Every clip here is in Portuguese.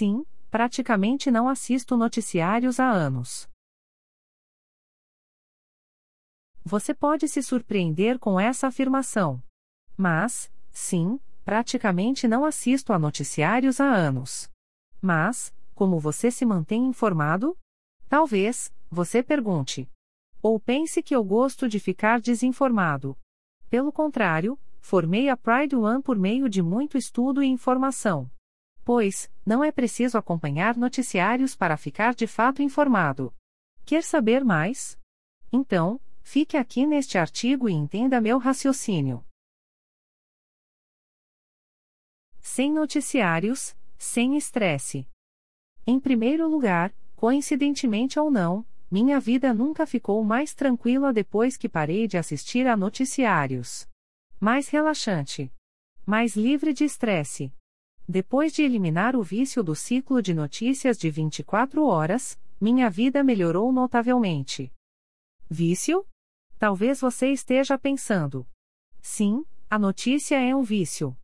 Sim, praticamente não assisto noticiários há anos. Você pode se surpreender com essa afirmação. Mas, sim, praticamente não assisto a noticiários há anos. Mas, como você se mantém informado? Talvez, você pergunte. Ou pense que eu gosto de ficar desinformado. Pelo contrário, formei a Pride One por meio de muito estudo e informação. Pois, não é preciso acompanhar noticiários para ficar de fato informado. Quer saber mais? Então, fique aqui neste artigo e entenda meu raciocínio. Sem noticiários, sem estresse. Em primeiro lugar, coincidentemente ou não, minha vida nunca ficou mais tranquila depois que parei de assistir a noticiários. Mais relaxante. Mais livre de estresse. Depois de eliminar o vício do ciclo de notícias de 24 horas, minha vida melhorou notavelmente. Vício? Talvez você esteja pensando. Sim, a notícia é um vício.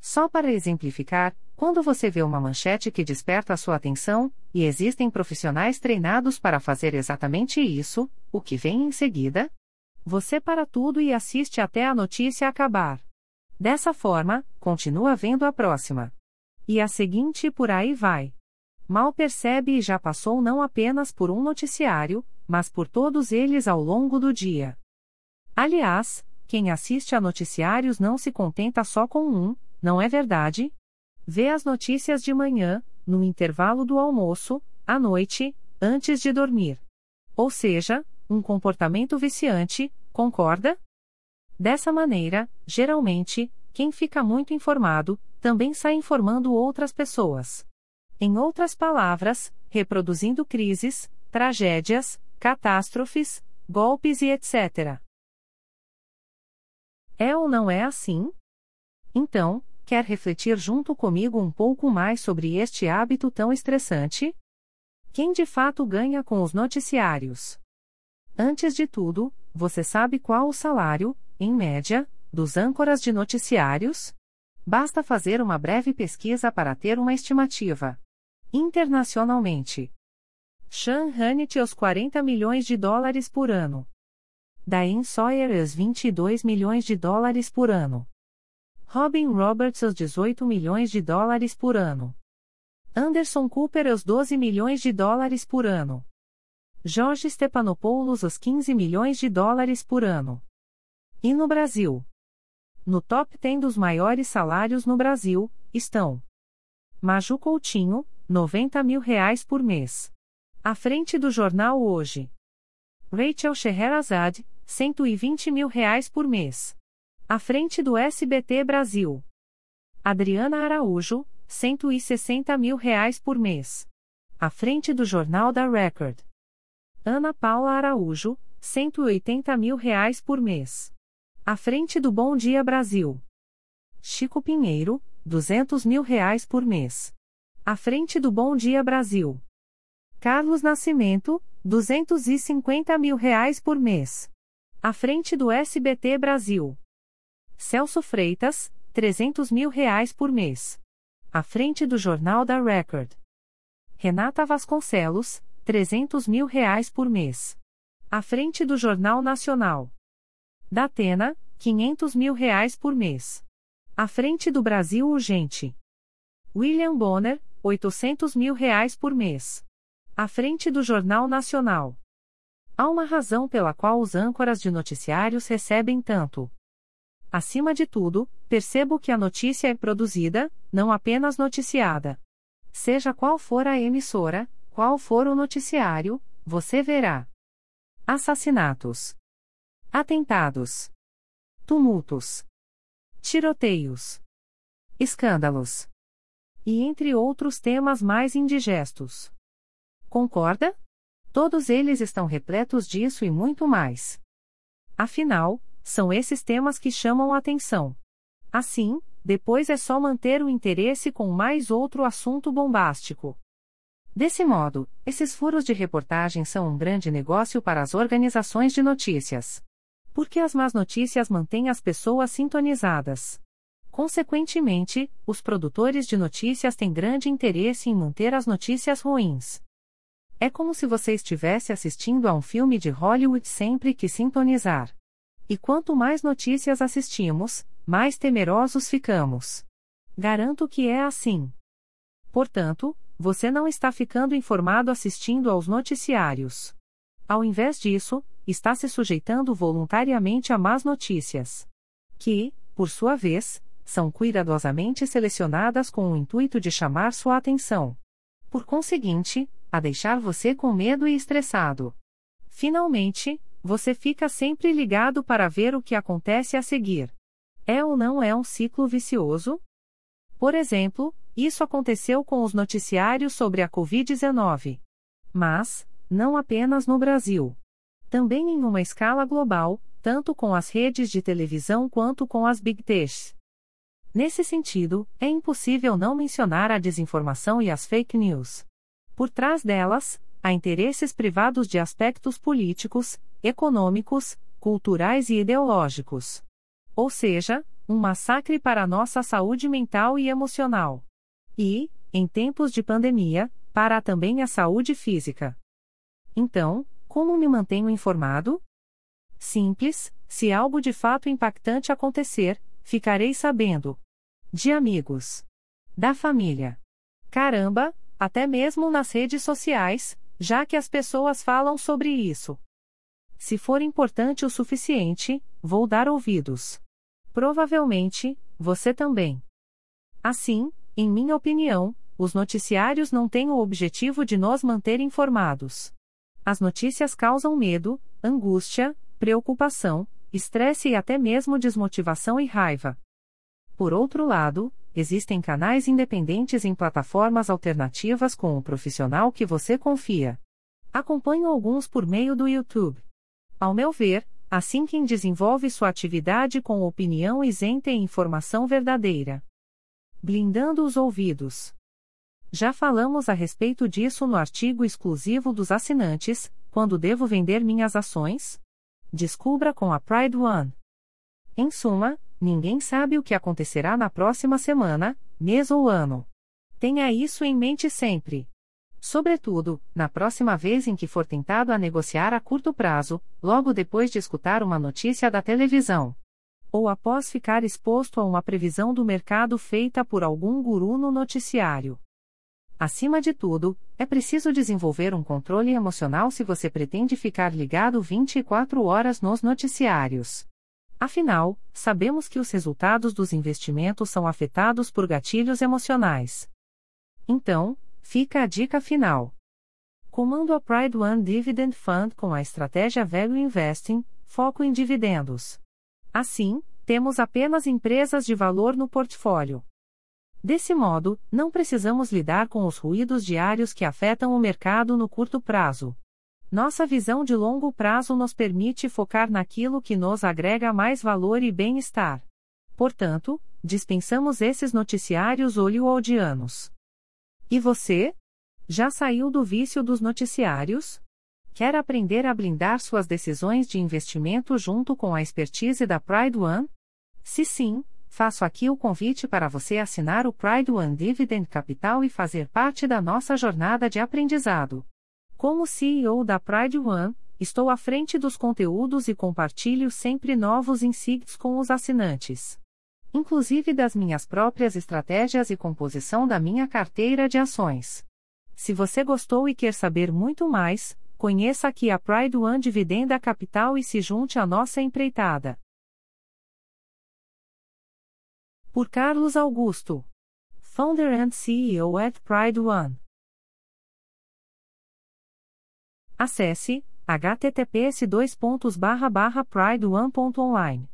Só para exemplificar, quando você vê uma manchete que desperta a sua atenção, e existem profissionais treinados para fazer exatamente isso, o que vem em seguida? Você para tudo e assiste até a notícia acabar. Dessa forma, continua vendo a próxima. E a seguinte por aí vai. Mal percebe e já passou não apenas por um noticiário, mas por todos eles ao longo do dia. Aliás, quem assiste a noticiários não se contenta só com um, não é verdade? Vê as notícias de manhã, no intervalo do almoço, à noite, antes de dormir. Ou seja, um comportamento viciante, concorda? Dessa maneira, geralmente, quem fica muito informado, também sai informando outras pessoas. Em outras palavras, reproduzindo crises, tragédias, catástrofes, golpes e etc. É ou não é assim? Então, quer refletir junto comigo um pouco mais sobre este hábito tão estressante? Quem de fato ganha com os noticiários? Antes de tudo, você sabe qual o salário, em média, dos âncoras de noticiários? Basta fazer uma breve pesquisa para ter uma estimativa. Internacionalmente, Hannity aos 40 milhões de dólares por ano. Diane Sawyer aos 22 milhões de dólares por ano. Robin Roberts aos 18 milhões de dólares por ano. Anderson Cooper aos 12 milhões de dólares por ano. Jorge Stepanopoulos aos 15 milhões de dólares por ano. E no Brasil? No top 10 dos maiores salários no Brasil, estão Maju Coutinho, 90 mil reais por mês. À frente do jornal Hoje. Rachel Scheherazade, 120 mil reais por mês. À frente do SBT Brasil. Adriana Araújo, 160 mil reais por mês. À frente do Jornal da Record. Ana Paula Araújo, 180 mil reais por mês. À frente do Bom Dia Brasil. Chico Pinheiro, 200 mil reais por mês. À frente do Bom Dia Brasil. Carlos Nascimento, 250 mil reais por mês. À frente do SBT Brasil. Celso Freitas, 300 mil reais por mês. À frente do Jornal da Record. Renata Vasconcelos, 300 mil reais por mês. À frente do Jornal Nacional. Datena, 500 mil reais por mês. À frente do Brasil Urgente. William Bonner, 800 mil reais por mês. À frente do Jornal Nacional. Há uma razão pela qual os âncoras de noticiários recebem tanto. Acima de tudo, percebo que a notícia é produzida, não apenas noticiada. Seja qual for a emissora, qual for o noticiário, você verá assassinatos, atentados, tumultos, tiroteios, escândalos e entre outros temas mais indigestos. Concorda? Todos eles estão repletos disso e muito mais. Afinal, são esses temas que chamam a atenção. Assim, depois é só manter o interesse com mais outro assunto bombástico. Desse modo, esses furos de reportagem são um grande negócio para as organizações de notícias. Porque as más notícias mantêm as pessoas sintonizadas. Consequentemente, os produtores de notícias têm grande interesse em manter as notícias ruins. É como se você estivesse assistindo a um filme de Hollywood sempre que sintonizar. E quanto mais notícias assistimos, mais temerosos ficamos. Garanto que é assim. Portanto, você não está ficando informado assistindo aos noticiários. Ao invés disso, está se sujeitando voluntariamente a más notícias. Que, por sua vez, são cuidadosamente selecionadas com o intuito de chamar sua atenção. Por conseguinte, a deixar você com medo e estressado. Finalmente, você fica sempre ligado para ver o que acontece a seguir. É ou não é um ciclo vicioso? Por exemplo, isso aconteceu com os noticiários sobre a Covid-19. Mas, não apenas no Brasil. Também em uma escala global, tanto com as redes de televisão quanto com as big techs. Nesse sentido, é impossível não mencionar a desinformação e as fake news. Por trás delas, há interesses privados de aspectos políticos, econômicos, culturais e ideológicos. Ou seja, um massacre para a nossa saúde mental e emocional. E, em tempos de pandemia, para também a saúde física. Então, como me mantenho informado? Simples, se algo de fato impactante acontecer, ficarei sabendo. De amigos. Da família. Caramba, até mesmo nas redes sociais, já que as pessoas falam sobre isso. Se for importante o suficiente, vou dar ouvidos. Provavelmente, você também. Assim, em minha opinião, os noticiários não têm o objetivo de nos manter informados. As notícias causam medo, angústia, preocupação, estresse e até mesmo desmotivação e raiva. Por outro lado, existem canais independentes em plataformas alternativas com o profissional que você confia. Acompanho alguns por meio do YouTube. Ao meu ver, assim quem desenvolve sua atividade com opinião isenta e informação verdadeira. Blindando os ouvidos. Já falamos a respeito disso no artigo exclusivo dos assinantes, quando devo vender minhas ações? Descubra com a Pride One. Em suma, ninguém sabe o que acontecerá na próxima semana, mês ou ano. Tenha isso em mente sempre. Sobretudo, na próxima vez em que for tentado a negociar a curto prazo, logo depois de escutar uma notícia da televisão. Ou após ficar exposto a uma previsão do mercado feita por algum guru no noticiário. Acima de tudo, é preciso desenvolver um controle emocional se você pretende ficar ligado 24 horas nos noticiários. Afinal, sabemos que os resultados dos investimentos são afetados por gatilhos emocionais. Então, fica a dica final. Comando a Pride One Dividend Fund com a estratégia Value Investing, foco em dividendos. Assim, temos apenas empresas de valor no portfólio. Desse modo, não precisamos lidar com os ruídos diários que afetam o mercado no curto prazo. Nossa visão de longo prazo nos permite focar naquilo que nos agrega mais valor e bem-estar. Portanto, dispensamos esses noticiários hollywoodianos. E você? Já saiu do vício dos noticiários? Quer aprender a blindar suas decisões de investimento junto com a expertise da Pride One? Se sim, faço aqui o convite para você assinar o Pride One Dividend Capital e fazer parte da nossa jornada de aprendizado. Como CEO da Pride One, estou à frente dos conteúdos e compartilho sempre novos insights com os assinantes. Inclusive das minhas próprias estratégias e composição da minha carteira de ações. Se você gostou e quer saber muito mais, conheça aqui a Pride One Dividenda Capital e se junte à nossa empreitada. Por Carlos Augusto. Founder and CEO at Pride One. Acesse https pride1.online.